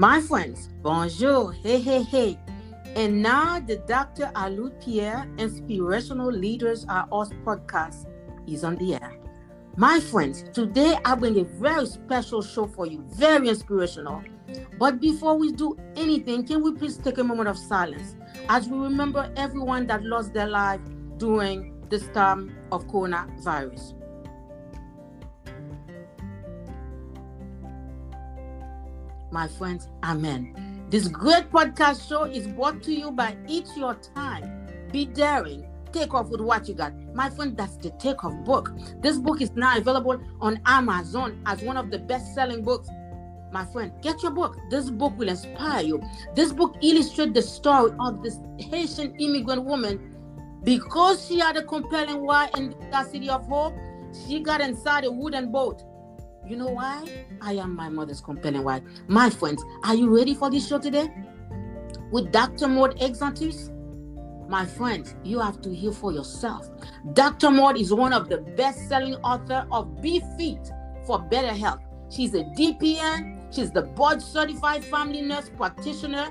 My friends, bonjour, hey, hey, hey. And now the Dr. Alourdes Pierre Inspirational Leaders Are Us podcast is on the air. My friends, today I bring a very special show for you, very inspirational. But before we do anything, can we please take a moment of silence as we remember everyone that lost their life during this time of coronavirus? My friends, amen. This great podcast show is brought to you by Eat Your Time. Be daring. Take off with what you got. My friend, that's the Take Off book. This book is now available on Amazon as one of the best selling books. My friend, get your book. This book will inspire you. This book illustrates the story of this Haitian immigrant woman. Because she had a compelling why in the city of hope, she got inside a wooden boat you know why? I am my mother's companion wife. My friends, are you ready for this show today? With Dr. Maude Exantus? My friends, you have to hear for yourself. Dr. Maude is one of the best-selling author of Be Fit for Better Health. She's a DPN. She's the board-certified family nurse practitioner.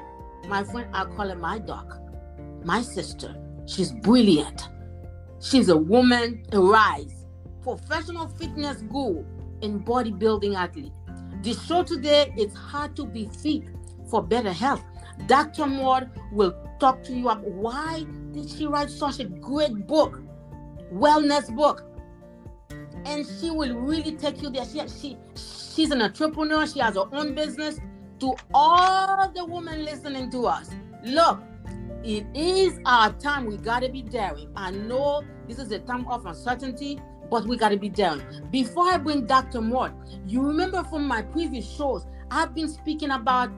My friend, I call her my doc, my sister. She's brilliant. She's a woman, a rise, professional fitness guru, in bodybuilding athlete. The show today is how to be fit for better health. Dr. Maude will talk to you about why did she write such a great book, wellness book, and she will really take you there. She, she she's an entrepreneur. She has her own business. To all the women listening to us, look, it is our time. We gotta be daring. I know this is a time of uncertainty, but we got to be daring. Before I bring Dr. Maude, you remember from my previous shows, I've been speaking about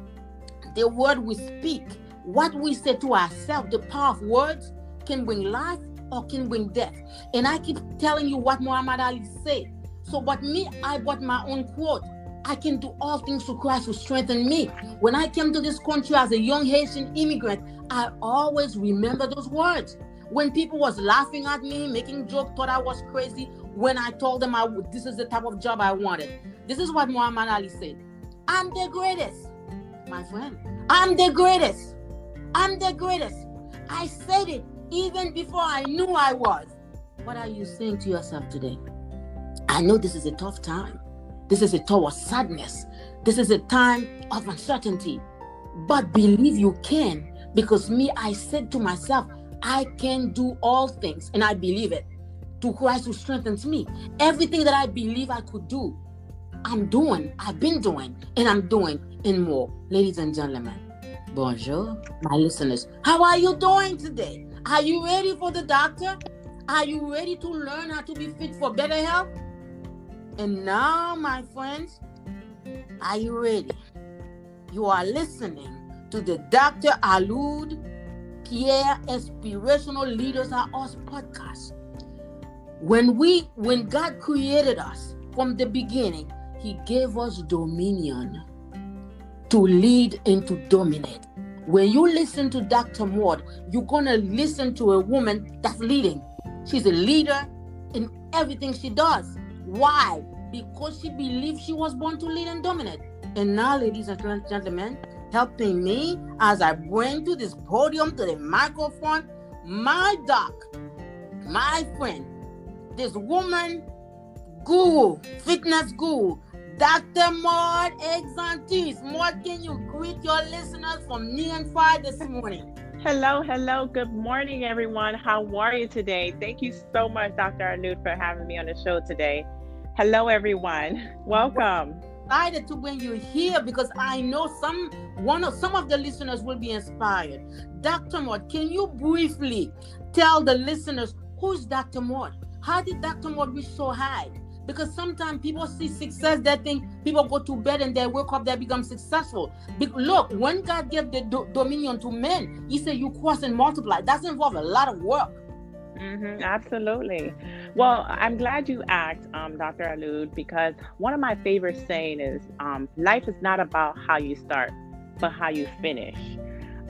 the word we speak, what we say to ourselves. The power of words can bring life or can bring death. And I keep telling you what Muhammad Ali said. So, but me, I bought my own quote. I can do all things through Christ who strengthened me. When I came to this country as a young Haitian immigrant, I always remember those words. When people was laughing at me, making jokes, thought I was crazy, when I told them I would, this is the type of job I wanted. This is what Muhammad Ali said. I'm the greatest, my friend. I'm the greatest. I'm the greatest. I said it even before I knew I was. What are you saying to yourself today? I know this is a tough time. This is a time of sadness. This is a time of uncertainty. But believe you can because me, I said to myself, I can do all things and I believe it to Christ who strengthens me. Everything that I believe I could do, I'm doing, I've been doing, and I'm doing and more. Ladies and gentlemen, bonjour, my listeners. How are you doing today? Are you ready for the doctor? Are you ready to learn how to be fit for better health? And now, my friends, are you ready? You are listening to the Dr. Alourdes Pierre Inspirational Leaders Are Us podcast when we when God created us from the beginning, he gave us dominion to lead and to dominate. When you listen to Dr. Maude, you're to listen to a woman that's leading. She's a leader in everything she does. Why? Because she believes she was born to lead and dominate. And now, ladies and gentlemen, helping me as I bring to this podium, to the microphone, my doc, my friend, this woman guru, fitness guru, Dr. Maude Exantus. Maude, can you greet your listeners from near and far this morning? Hello, hello. Good morning, everyone. How are you today? Thank you so much, Dr. Alourdes, for having me on the show today. Hello, everyone. Welcome. Excited to bring you here because I know some one of some of the listeners will be inspired. Dr. Maude, can you briefly tell the listeners who's Dr. Maude? How did Dr. Maude reach so high? Because sometimes people see success, they think people go to bed and they wake up, they become successful. look, when God gave the do- dominion to men, He said, You cross and multiply. That's involve a lot of work. Mm-hmm, absolutely. Well, I'm glad you asked, um, Dr. Alourdes, because one of my favorite saying is, um, "Life is not about how you start, but how you finish."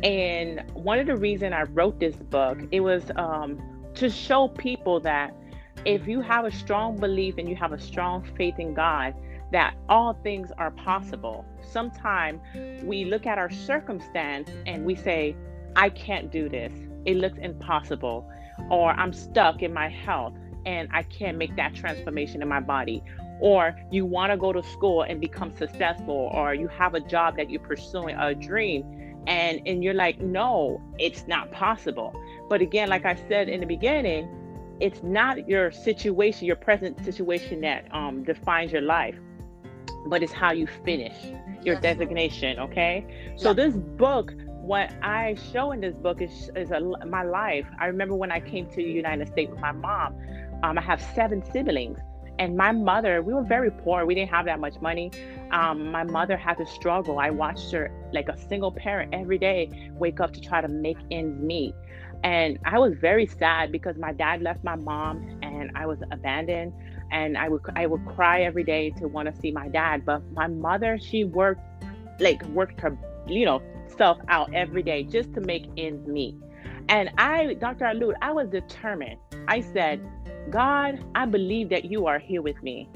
And one of the reasons I wrote this book, it was um, to show people that if you have a strong belief and you have a strong faith in God, that all things are possible. Sometimes we look at our circumstance and we say, I can't do this. It looks impossible. Or I'm stuck in my health and I can't make that transformation in my body. Or you want to go to school and become successful, or you have a job that you're pursuing, a dream, and and you're like, no, it's not possible. But again, like I said in the beginning, it's not your situation, your present situation that um, defines your life, but it's how you finish your designation. Okay. So this book, what I show in this book is, is a, my life. I remember when I came to the United States with my mom. Um, I have seven siblings, and my mother, we were very poor. We didn't have that much money. Um, my mother had to struggle. I watched her like a single parent every day wake up to try to make ends meet. And I was very sad because my dad left my mom and I was abandoned and I would I would cry every day to want to see my dad. But my mother, she worked like worked her, you know, self out every day just to make ends meet. And I, Dr. Alourdes, I was determined. I said, God, I believe that you are here with me.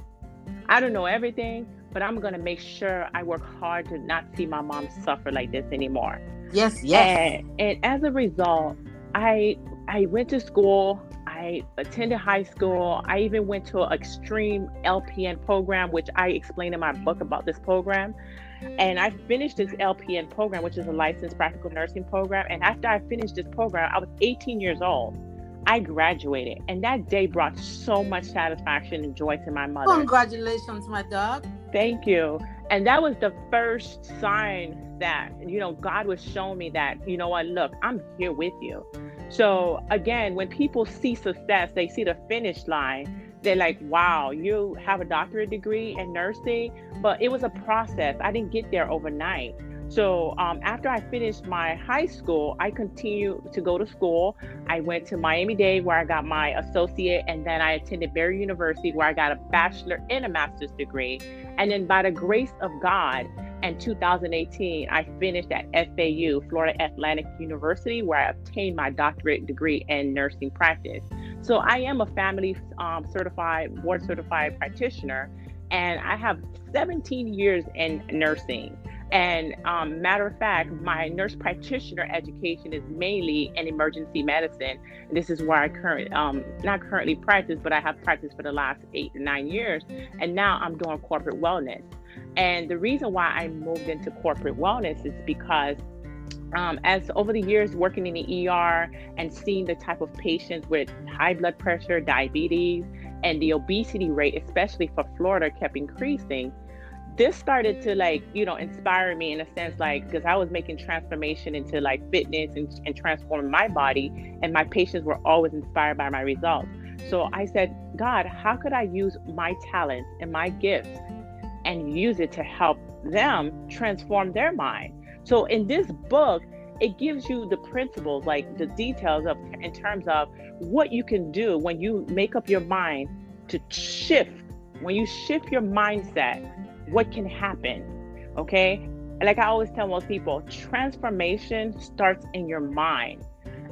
I don't know everything, but I'm gonna make sure I work hard to not see my mom suffer like this anymore. Yes, yes. And, and as a result, I I went to school. I attended high school. I even went to an extreme LPN program, which I explain in my book about this program. And I finished this LPN program, which is a licensed practical nursing program. And after I finished this program, I was 18 years old. I graduated, and that day brought so much satisfaction and joy to my mother. Congratulations, my dog. Thank you. And that was the first sign that, you know, God was showing me that, you know what, look, I'm here with you. So again, when people see success, they see the finish line, they're like, wow, you have a doctorate degree in nursing. But it was a process. I didn't get there overnight. So um, after I finished my high school, I continued to go to school. I went to Miami Dade where I got my associate, and then I attended Barry University where I got a bachelor and a master's degree. And then by the grace of God, in 2018, I finished at FAU, Florida Atlantic University, where I obtained my doctorate degree in nursing practice. So I am a family um, certified, board certified practitioner, and I have 17 years in nursing. And um, matter of fact, my nurse practitioner education is mainly in emergency medicine. This is where I currently, um, not currently practice, but I have practiced for the last eight to nine years. And now I'm doing corporate wellness. And the reason why I moved into corporate wellness is because um, as over the years working in the ER and seeing the type of patients with high blood pressure, diabetes, and the obesity rate, especially for Florida, kept increasing this started to like you know inspire me in a sense like because i was making transformation into like fitness and, and transforming my body and my patients were always inspired by my results. So i said god how could i use my talents and my gifts and use it to help them transform their mind so in this book it gives you the principles like the details of in terms of what you can do when you make up your mind to shift when you shift your mindset what can happen. Okay. And like I always tell most people, transformation starts in your mind.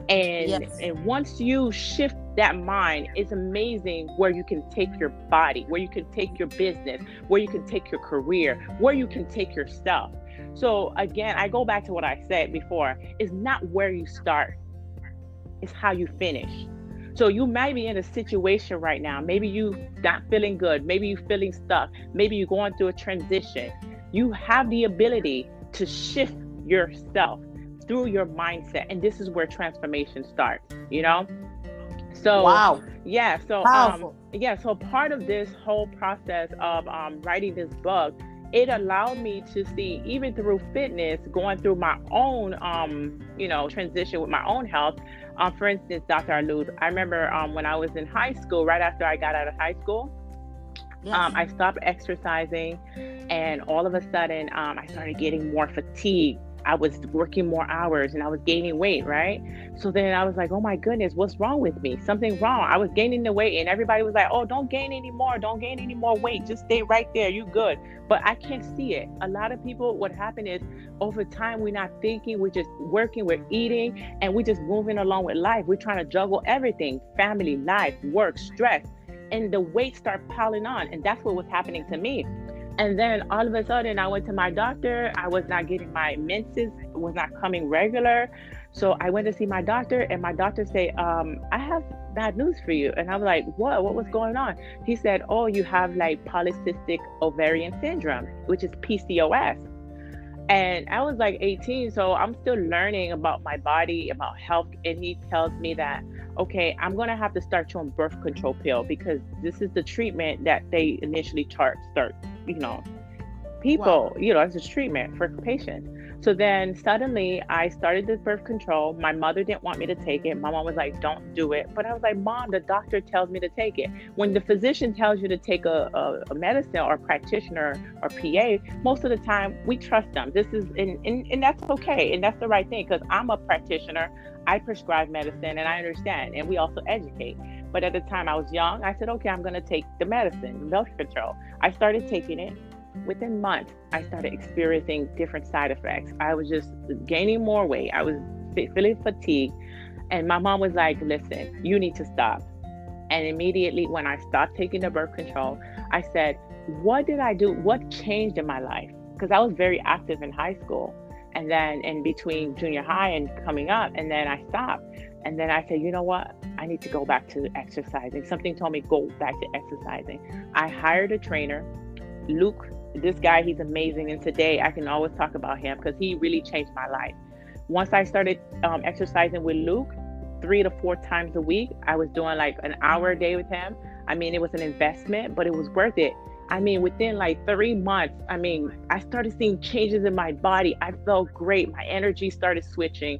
And, yes. and once you shift that mind, it's amazing where you can take your body, where you can take your business, where you can take your career, where you can take yourself. So again, I go back to what I said before. It's not where you start, it's how you finish. So you might be in a situation right now. Maybe you not feeling good. Maybe you feeling stuck. Maybe you're going through a transition. You have the ability to shift yourself through your mindset, and this is where transformation starts. You know. So wow. Yeah. So um, yeah. So part of this whole process of um, writing this book it allowed me to see even through fitness going through my own um you know transition with my own health um, for instance, Dr. Alourdes, I remember um, when I was in high school, right after I got out of high school, yes. um, I stopped exercising, and all of a sudden, um, I started getting more fatigued I was working more hours and I was gaining weight, right? So then I was like, oh my goodness, what's wrong with me? Something wrong. I was gaining the weight and everybody was like, oh, don't gain any more. Don't gain any more weight. Just stay right there. You good. But I can't see it. A lot of people, what happened is over time, we're not thinking, we're just working, we're eating, and we're just moving along with life. We're trying to juggle everything family, life, work, stress. And the weight start piling on. And that's what was happening to me. And then all of a sudden, I went to my doctor. I was not getting my menses, was not coming regular. So I went to see my doctor, and my doctor said, um, "I have bad news for you." And I'm like, "What? What was going on?" He said, "Oh, you have like polycystic ovarian syndrome, which is PCOS." And I was like 18, so I'm still learning about my body, about health. And he tells me that, okay, I'm gonna have to start you on birth control pill because this is the treatment that they initially chart start, you know, people, wow. you know, as a treatment for patients. So then suddenly I started the birth control. My mother didn't want me to take it. My mom was like, don't do it. But I was like, Mom, the doctor tells me to take it. When the physician tells you to take a, a, a medicine or a practitioner or PA, most of the time we trust them. This is, and, and, and that's okay. And that's the right thing because I'm a practitioner. I prescribe medicine and I understand. And we also educate. But at the time I was young, I said, okay, I'm going to take the medicine, birth control. I started taking it within months, I started experiencing different side effects. I was just gaining more weight. I was feeling fatigued. And my mom was like, listen, you need to stop. And immediately, when I stopped taking the birth control, I said, what did I do? What changed in my life? Because I was very active in high school. And then in between junior high and coming up, and then I stopped. And then I said, you know what? I need to go back to exercising. Something told me go back to exercising. I hired a trainer, Luke this guy, he's amazing. And today I can always talk about him because he really changed my life. Once I started um, exercising with Luke, three to four times a week, I was doing like an hour a day with him. I mean, it was an investment, but it was worth it. I mean, within like three months, I mean, I started seeing changes in my body. I felt great. My energy started switching.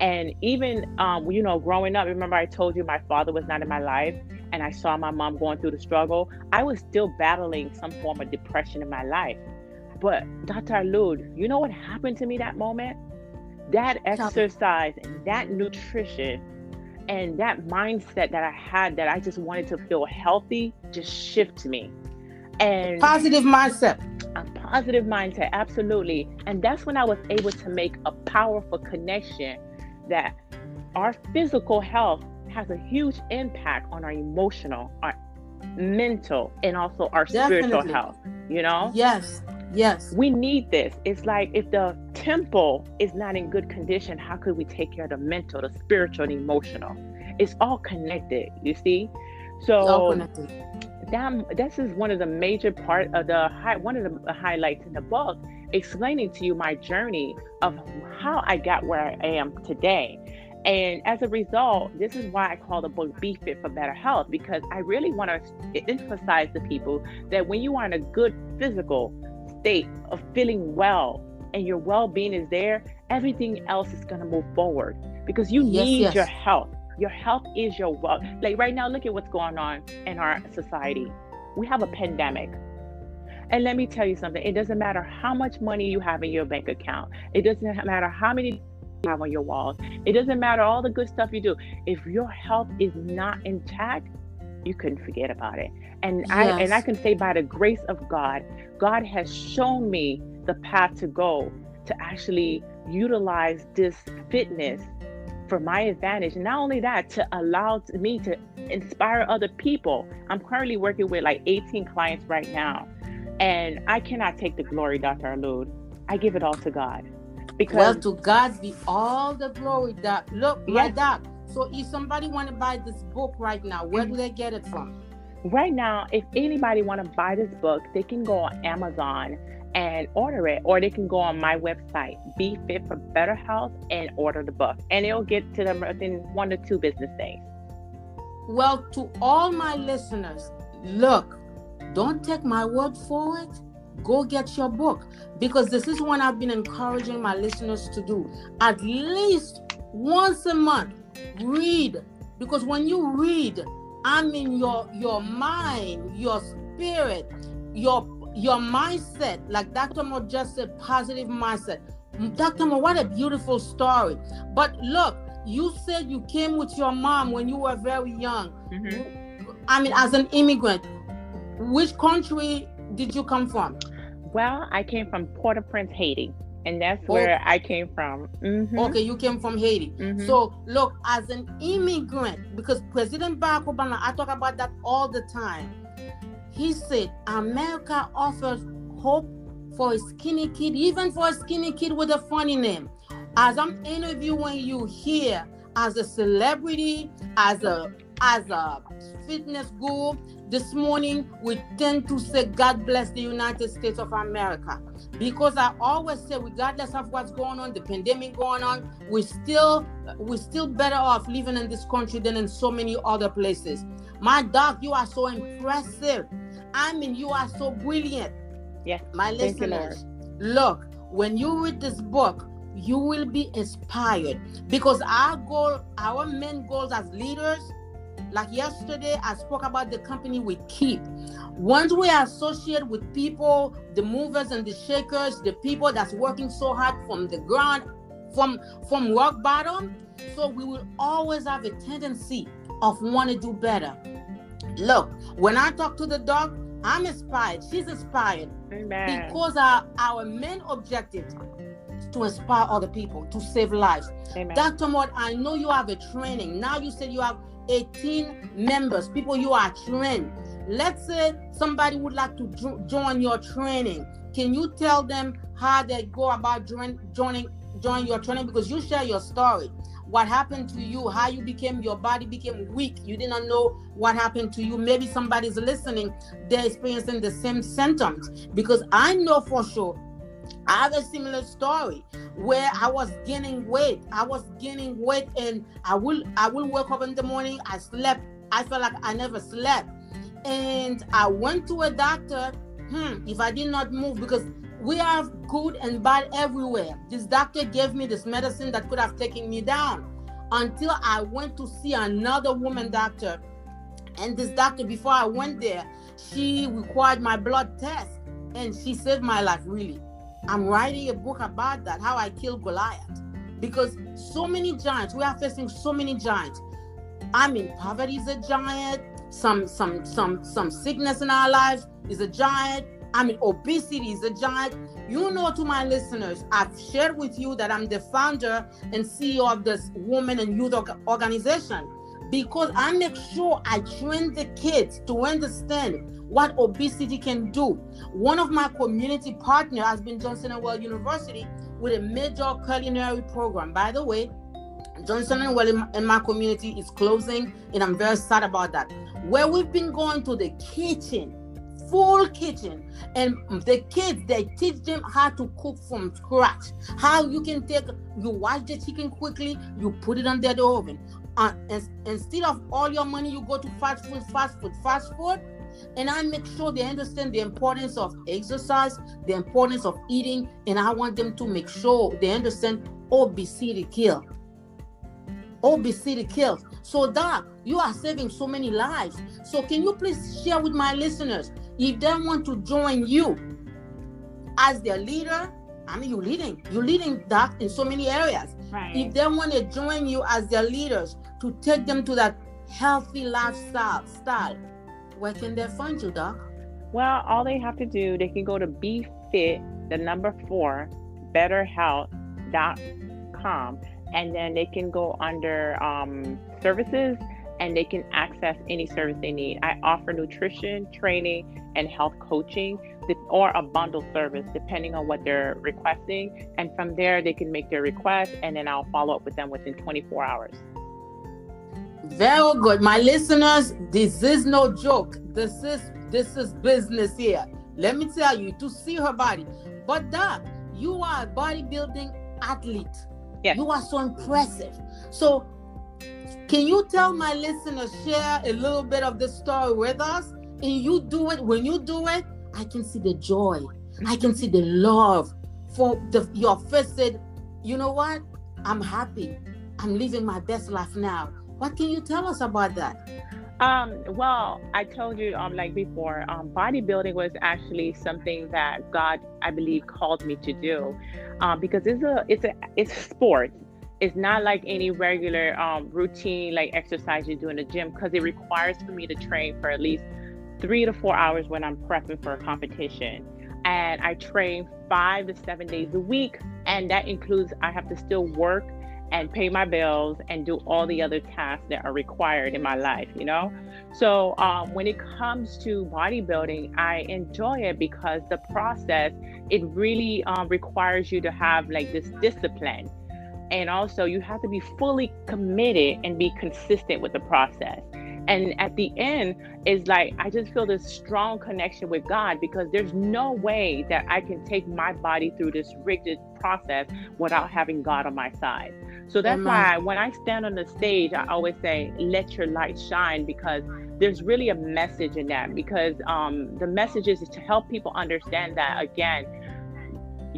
And even, um, you know, growing up, remember I told you my father was not in my life and I saw my mom going through the struggle. I was still battling some form of depression in my life. But Dr. Alourdes, you know what happened to me that moment? That exercise and that nutrition and that mindset that I had that I just wanted to feel healthy just shifted me. And positive mindset. A positive mindset, absolutely. And that's when I was able to make a powerful connection that our physical health has a huge impact on our emotional, our mental, and also our Definitely. spiritual health. You know? Yes. Yes. We need this. It's like if the temple is not in good condition, how could we take care of the mental, the spiritual, and emotional? It's all connected, you see? So that this is one of the major part of the high, one of the highlights in the book, explaining to you my journey of how I got where I am today. And as a result, this is why I call the book Be Fit for Better Health, because I really want to emphasize to people that when you are in a good physical state of feeling well and your well being is there, everything else is going to move forward because you yes, need yes. your health. Your health is your wealth. Like right now, look at what's going on in our society. We have a pandemic. And let me tell you something it doesn't matter how much money you have in your bank account, it doesn't matter how many you have on your walls, it doesn't matter all the good stuff you do. If your health is not intact, you couldn't forget about it. And yes. I and I can say by the grace of God, God has shown me the path to go to actually utilize this fitness for my advantage. And not only that, to allow me to inspire other people. I'm currently working with like 18 clients right now. And I cannot take the glory, Dr. Alourdes. I give it all to God. Because well, to God be all the glory. That look, yes. right that. So if somebody want to buy this book right now, where do they get it from? Right now, if anybody want to buy this book, they can go on Amazon and order it, or they can go on my website, Be Fit for Better Health, and order the book, and it'll get to them within one to two business days. Well, to all my listeners, look, don't take my word for it. Go get your book because this is one I've been encouraging my listeners to do. At least once a month, read because when you read, I mean your your mind, your spirit, your your mindset, like Dr. Mo just said, positive mindset. Dr. Mo, what a beautiful story. But look, you said you came with your mom when you were very young. Mm-hmm. I mean, as an immigrant, which country did you come from? Well, I came from Port-au-Prince, Haiti. And that's where okay. I came from. Mm-hmm. Okay, you came from Haiti. Mm-hmm. So, look, as an immigrant, because President Barack Obama, I talk about that all the time. He said America offers hope for a skinny kid, even for a skinny kid with a funny name. As I'm interviewing you here as a celebrity, as a as a fitness guru, this morning we tend to say God bless the United States of America. Because I always say, regardless of what's going on, the pandemic going on, we still we're still better off living in this country than in so many other places. My doc, you are so impressive. I mean, you are so brilliant. Yes. My listeners, look, when you read this book, you will be inspired because our goal, our main goals as leaders, like yesterday, I spoke about the company we keep. Once we associate with people, the movers and the shakers, the people that's working so hard from the ground, from from rock bottom, so we will always have a tendency of want to do better. Look, when I talk to the dog, I'm inspired. She's inspired Amen. because our, our main objective is to inspire other people to save lives. Amen. Dr. Mott, I know you have a training. Now you said you have 18 members, people you are trained. Let's say somebody would like to jo- join your training. Can you tell them how they go about join, joining join your training? Because you share your story. What happened to you, how you became, your body became weak. You did not know what happened to you. Maybe somebody's listening, they're experiencing the same symptoms. Because I know for sure I have a similar story where I was gaining weight. I was gaining weight and I will I will wake up in the morning. I slept. I felt like I never slept. And I went to a doctor. Hmm, if I did not move, because we have good and bad everywhere. This doctor gave me this medicine that could have taken me down until I went to see another woman doctor. And this doctor, before I went there, she required my blood test and she saved my life, really. I'm writing a book about that, how I killed Goliath. Because so many giants, we are facing so many giants. I mean, poverty is a giant, some some some some sickness in our lives is a giant. I mean, obesity is a giant. You know, to my listeners, I've shared with you that I'm the founder and CEO of this women and youth organization because I make sure I train the kids to understand what obesity can do. One of my community partners has been Johnson and Wales University with a major culinary program. By the way, Johnson and in- in my community is closing, and I'm very sad about that. Where we've been going to the kitchen, full kitchen, and the kids they teach them how to cook from scratch. How you can take, you wash the chicken quickly, you put it under the oven. Uh, and, instead of all your money, you go to fast food, fast food, fast food. And I make sure they understand the importance of exercise, the importance of eating, and I want them to make sure they understand obesity kill. Obesity kills. So Doc, you are saving so many lives. So can you please share with my listeners if they want to join you as their leader? I mean, you're leading, you're leading Doc, in so many areas. Right. If they want to join you as their leaders to take them to that healthy lifestyle, style, where can they find you, Doc? Well, all they have to do, they can go to BeFit, the number four, betterhealth.com, and then they can go under um, services and they can access any service they need. I offer nutrition, training, and health coaching, or a bundle service, depending on what they're requesting. And from there, they can make their request, and then I'll follow up with them within 24 hours. Very good. My listeners, this is no joke. This is this is business here. Let me tell you, to see her body. But Doc, you are a bodybuilding athlete. You are so impressive. So can you tell my listeners, share a little bit of this story with us? And you do it, when you do it, I can see the joy. I can see the love for the your face said, you know what? I'm happy. I'm living my best life now. What can you tell us about that? Um, well, I told you um like before, um, bodybuilding was actually something that God, I believe, called me to do, um, because it's a it's a it's sport. It's not like any regular um, routine like exercise you do in the gym because it requires for me to train for at least three to four hours when I'm prepping for a competition. And I train five to seven days a week, and that includes I have to still work and pay my bills and do all the other tasks that are required in my life, you know? So um, when it comes to bodybuilding, I enjoy it because the process, it really um, requires you to have like this discipline. And also, you have to be fully committed and be consistent with the process and at the end is like i just feel this strong connection with god because there's no way that i can take my body through this rigid process without having god on my side. So that's why when i stand on the stage i always say let your light shine because there's really a message in that because um, the message is to help people understand that again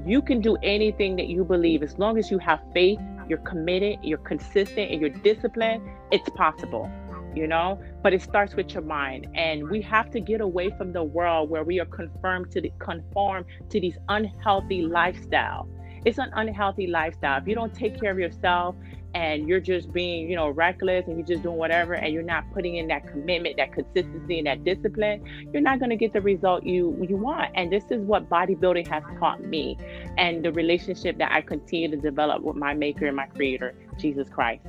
you can do anything that you believe. As long as you have faith you're committed you're consistent and you're disciplined it's possible you know? But it starts with your mind. And we have to get away from the world where we are confirmed to the, conform to these unhealthy lifestyle. It's an unhealthy lifestyle. If you don't take care of yourself and you're just being you know reckless and you're just doing whatever and you're not putting in that commitment that consistency and that discipline you're not going to get the result you you want. And this is what bodybuilding has taught me and the relationship that i continue to develop with my maker and my creator jesus christ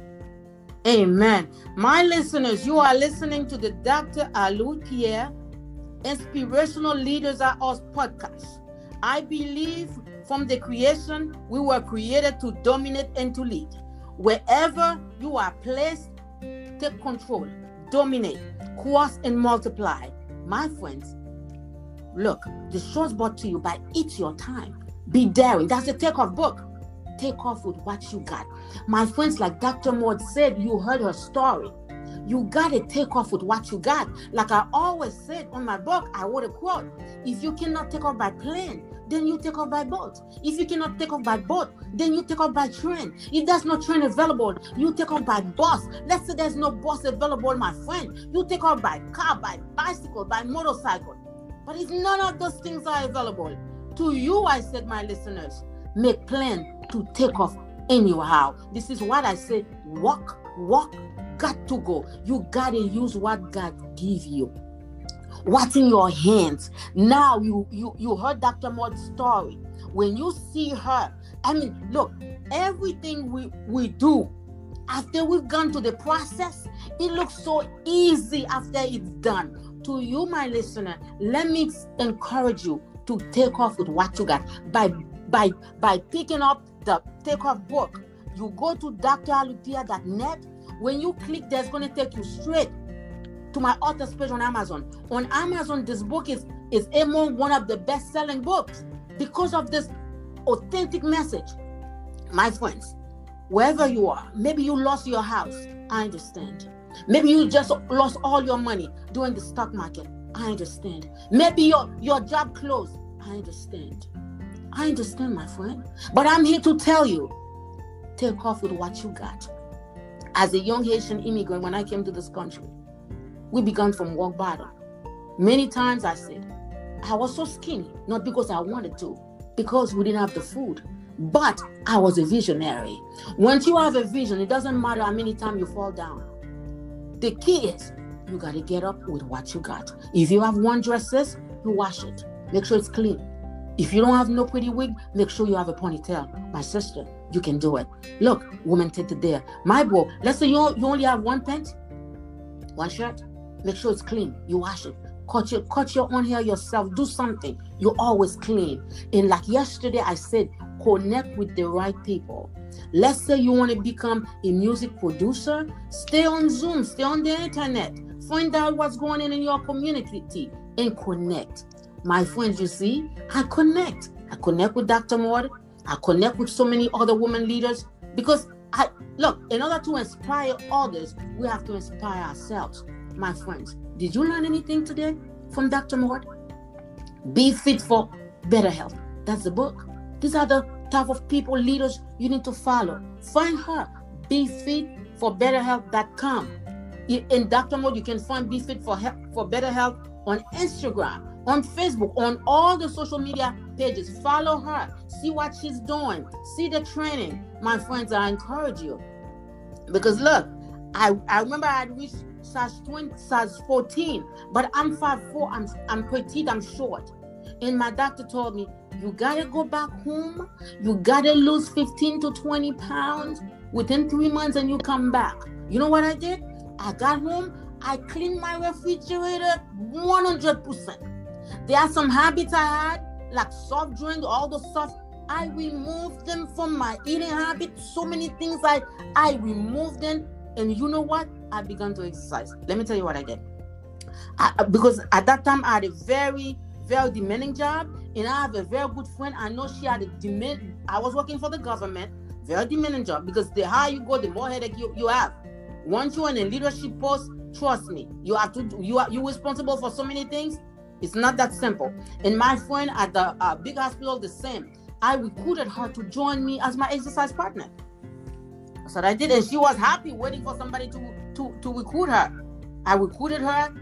Amen. My listeners, you are listening to the Dr. Alourdes Pierre Inspirational Leaders Are Us podcast. I believe from the creation, we were created to dominate and to lead. Wherever you are placed, take control, dominate, cross, and multiply. My friends, look, the show's brought to you by Eat Your Time. Be daring. That's the takeoff book take off with what you got. My friends, like Dr. Maude said, you heard her story. You got to take off with what you got. Like I always said on my book, I wrote a quote If you cannot take off by plane, then you take off by boat. If you cannot take off by boat, then you take off by train. If there's no train available, you take off by bus. Let's say there's no bus available, my friend. You take off by car, by bicycle, by motorcycle. But if none of those things are available, to you, I said, my listeners, make plan to take off anyhow. This is what I say walk, walk, got to go. You gotta use what God give you. What's in your hands? Now you you you heard Dr. Maude's story. When you see her, I mean, look, everything we we do after we've gone to the process, it looks so easy after it's done. To you, my listener, let me encourage you to take off with what you got by by by picking up the takeoff book. You go to dralourdespierre.net. When you click, there's going to take you straight to my author's page on Amazon. On Amazon, this book is is among one of the best-selling books because of this authentic message. My friends, wherever you are, maybe you lost your house. I understand. Maybe you just lost all your money during the stock market. I understand. Maybe your, your job closed. I understand. I understand, my friend. But I'm here to tell you take off with what you got. As a young Haitian immigrant, when I came to this country, we began from rock bottom. Many times I said, I was so skinny, not because I wanted to, because we didn't have the food. But I was a visionary. Once you have a vision, it doesn't matter how many times you fall down. The key is you got to get up with what you got. If you have one dresses, you wash it. Make sure it's clean. If you don't have no pretty wig, make sure you have a ponytail. My sister, you can do it. Look, woman tinted there. My bro, let's say you, you only have one pant, one shirt. Make sure it's clean. You wash it. Cut your cut your own hair yourself. Do something. You're always clean. And like yesterday, I said, connect with the right people. Let's say you want to become a music producer. Stay on Zoom. Stay on the internet. Find out what's going on in your community and connect my friends, you see, I connect. I connect with Dr. Maude. I connect with so many other women leaders because I look, in order to inspire others, we have to inspire ourselves. My friends, did you learn anything today from Dr. Maude? Be fit for better health. That's the book. These are the type of people, leaders you need to follow. Find her. Be fit for better health.com. In Dr. Maude, you can find Be Fit for Health for Better Health on Instagram on Facebook, on all the social media pages. Follow her, see what she's doing, see the training. My friends, I encourage you. Because look, I, I remember I reached size 20, size 14, but I'm 5'4, I'm I'm petite, I'm short. And my doctor told me, you gotta go back home. You gotta lose 15 to 20 pounds within three months and you come back. You know what I did? I got home, I cleaned my refrigerator 100%. There are some habits I had, like soft drink, all the stuff. I removed them from my eating habit. So many things I I removed them, and you know what? I began to exercise. Let me tell you what I did. I, because at that time I had a very very demanding job, and I have a very good friend. I know she had a demand. I was working for the government, very demanding job because the higher you go, the more headache you, you have. Once you're in a leadership post, trust me, you have to you are you responsible for so many things. It's not that simple. And my friend at the uh, big hospital, the same. I recruited her to join me as my exercise partner. So I did, and she was happy, waiting for somebody to to to recruit her. I recruited her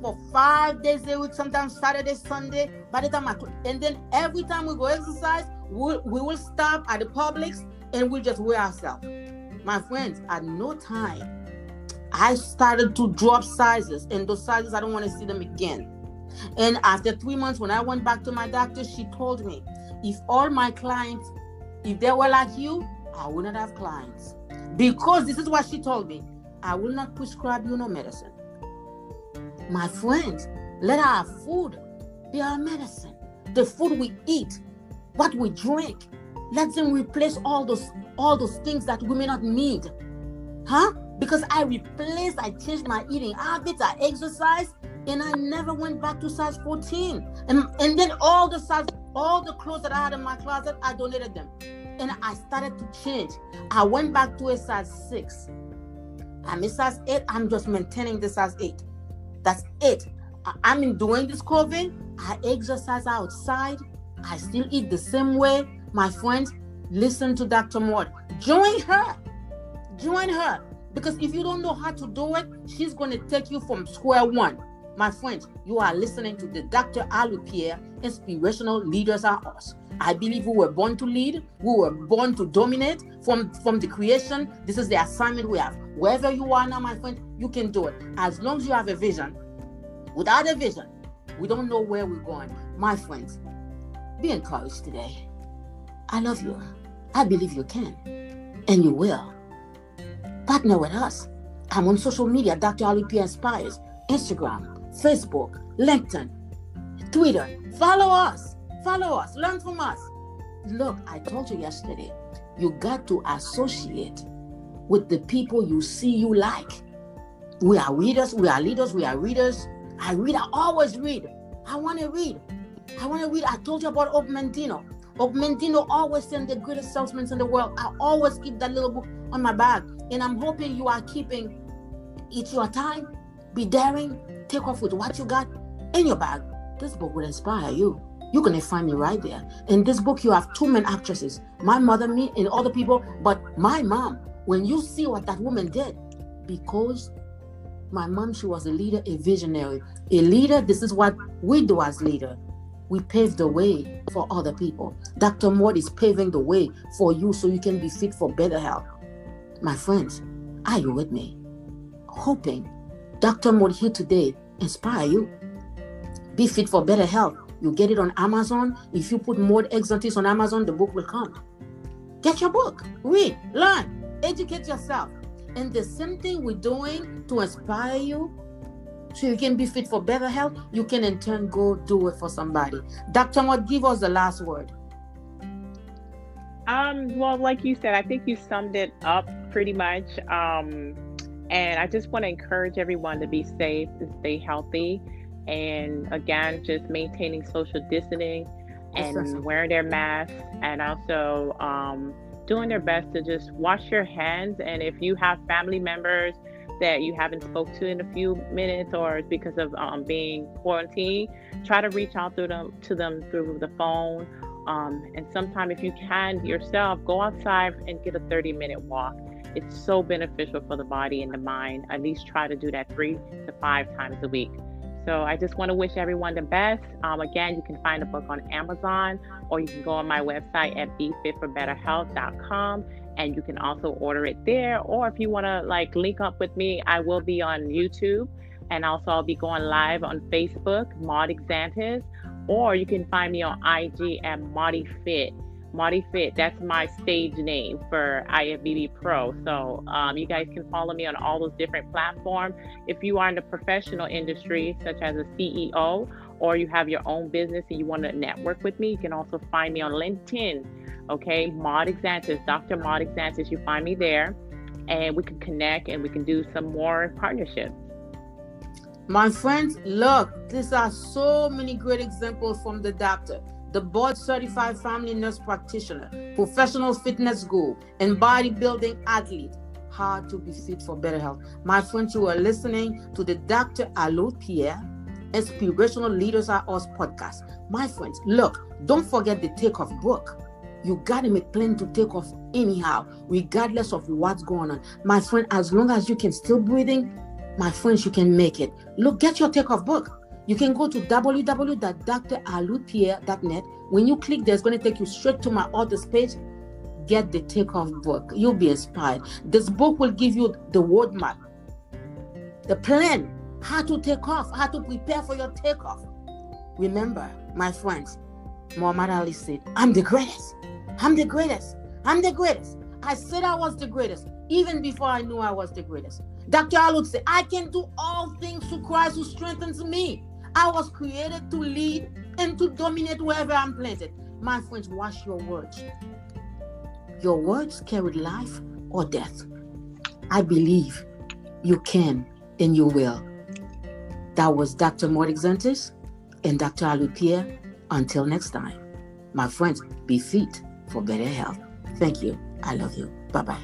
for five days a week, sometimes Saturday, Sunday. By the time I and then every time we go exercise, we'll, we will stop at the Publix and we'll just weigh ourselves. My friends, at no time, I started to drop sizes, and those sizes I don't want to see them again. And after three months, when I went back to my doctor, she told me, if all my clients, if they were like you, I would not have clients. Because this is what she told me. I will not prescribe you no medicine. My friends, let our food be our medicine. The food we eat, what we drink, let them replace all those all those things that we may not need. Huh? Because I replaced, I changed my eating habits, I exercised, and I never went back to size 14. And, and then all the size, all the clothes that I had in my closet, I donated them. And I started to change. I went back to a size six. I'm a size eight. I'm just maintaining the size eight. That's it. I mean, during this COVID, I exercise outside. I still eat the same way. My friends, listen to Dr. Maude. Join her. Join her. Because if you don't know how to do it, she's going to take you from square one. My friends, you are listening to the Dr. Alourdes Pierre Inspirational Leaders Are Us. I believe we were born to lead. We were born to dominate from, from the creation. This is the assignment we have. Wherever you are now, my friend, you can do it. As long as you have a vision. Without a vision, we don't know where we're going. My friends, be encouraged today. I love you. I believe you can. And you will. Partner with us. I'm on social media, Dr. Ali. Inspires, Instagram, Facebook, LinkedIn, Twitter. Follow us. Follow us. Learn from us. Look, I told you yesterday, you got to associate with the people you see you like. We are readers, we are leaders, we are readers. I read, I always read. I want to read. I want to read. I told you about Og Mandino. Og Mandino always send the greatest salesmen in the world. I always keep that little book on my bag. And I'm hoping you are keeping it's your time. Be daring. Take off with what you got in your bag. This book will inspire you. You're gonna find me right there. In this book, you have two main actresses, my mother, me, and other people, but my mom. When you see what that woman did, because my mom, she was a leader, a visionary. A leader, this is what we do as leader. We pave the way for other people. Dr. Maude is paving the way for you so you can be fit for better health. My friends, are you with me? Hoping Dr. Here today inspire you. Be fit for better health. You get it on Amazon. If you put Maude Exantus on Amazon, the book will come. Get your book, read, learn, educate yourself. And the same thing we're doing to inspire you so you can be fit for better health, you can in turn go do it for somebody. Dr. Maude, give us the last word. Um, well, like you said, I think you summed it up pretty much. Um, and I just want to encourage everyone to be safe, to stay healthy, and again, just maintaining social distancing and wearing their masks, and also um, doing their best to just wash your hands. And if you have family members that you haven't spoke to in a few minutes or because of um, being quarantined, try to reach out to them to them through the phone. Um, and sometime, if you can yourself, go outside and get a 30 minute walk. It's so beneficial for the body and the mind. At least try to do that three to five times a week. So I just want to wish everyone the best. Um, again, you can find the book on Amazon or you can go on my website at befitforbetterhealth.com and you can also order it there. Or if you want to like link up with me, I will be on YouTube and also I'll be going live on Facebook, Maude Exantus, or you can find me on IG at Marty Fit. Marty Fit, that's my stage name for IFBB Pro. So um, you guys can follow me on all those different platforms. If you are in the professional industry, such as a CEO, or you have your own business and you want to network with me, you can also find me on LinkedIn. Okay, Maude Exantus, Dr. Maude Exantus, you find me there, and we can connect and we can do some more partnerships. My friends, look, these are so many great examples from the doctor, the board certified family nurse practitioner, professional fitness guru, and bodybuilding athlete. How to be fit for better health. My friends, you are listening to the Dr. Alourdes Pierre Inspirational Leaders Are Us podcast. My friends, look, don't forget the takeoff book. You gotta make plan to take off anyhow, regardless of what's going on. My friend, as long as you can still breathing, my friends, you can make it. Look, get your takeoff book. You can go to www.dralourdespierre.net. When you click there, it's going to take you straight to my author's page. Get the takeoff book. You'll be inspired. This book will give you the roadmap, the plan, how to take off, how to prepare for your takeoff. Remember, my friends, Muhammad Ali said, I'm the greatest. I'm the greatest. I'm the greatest. I said I was the greatest even before I knew I was the greatest. Dr. Alourdes said, I can do all things through Christ who strengthens me. I was created to lead and to dominate wherever I'm planted. My friends, watch your words. Your words carry life or death. I believe you can and you will. That was Dr. Maude Exantus and Dr. Alourdes Pierre. Until next time, my friends, be fit for better health. Thank you. I love you. Bye bye.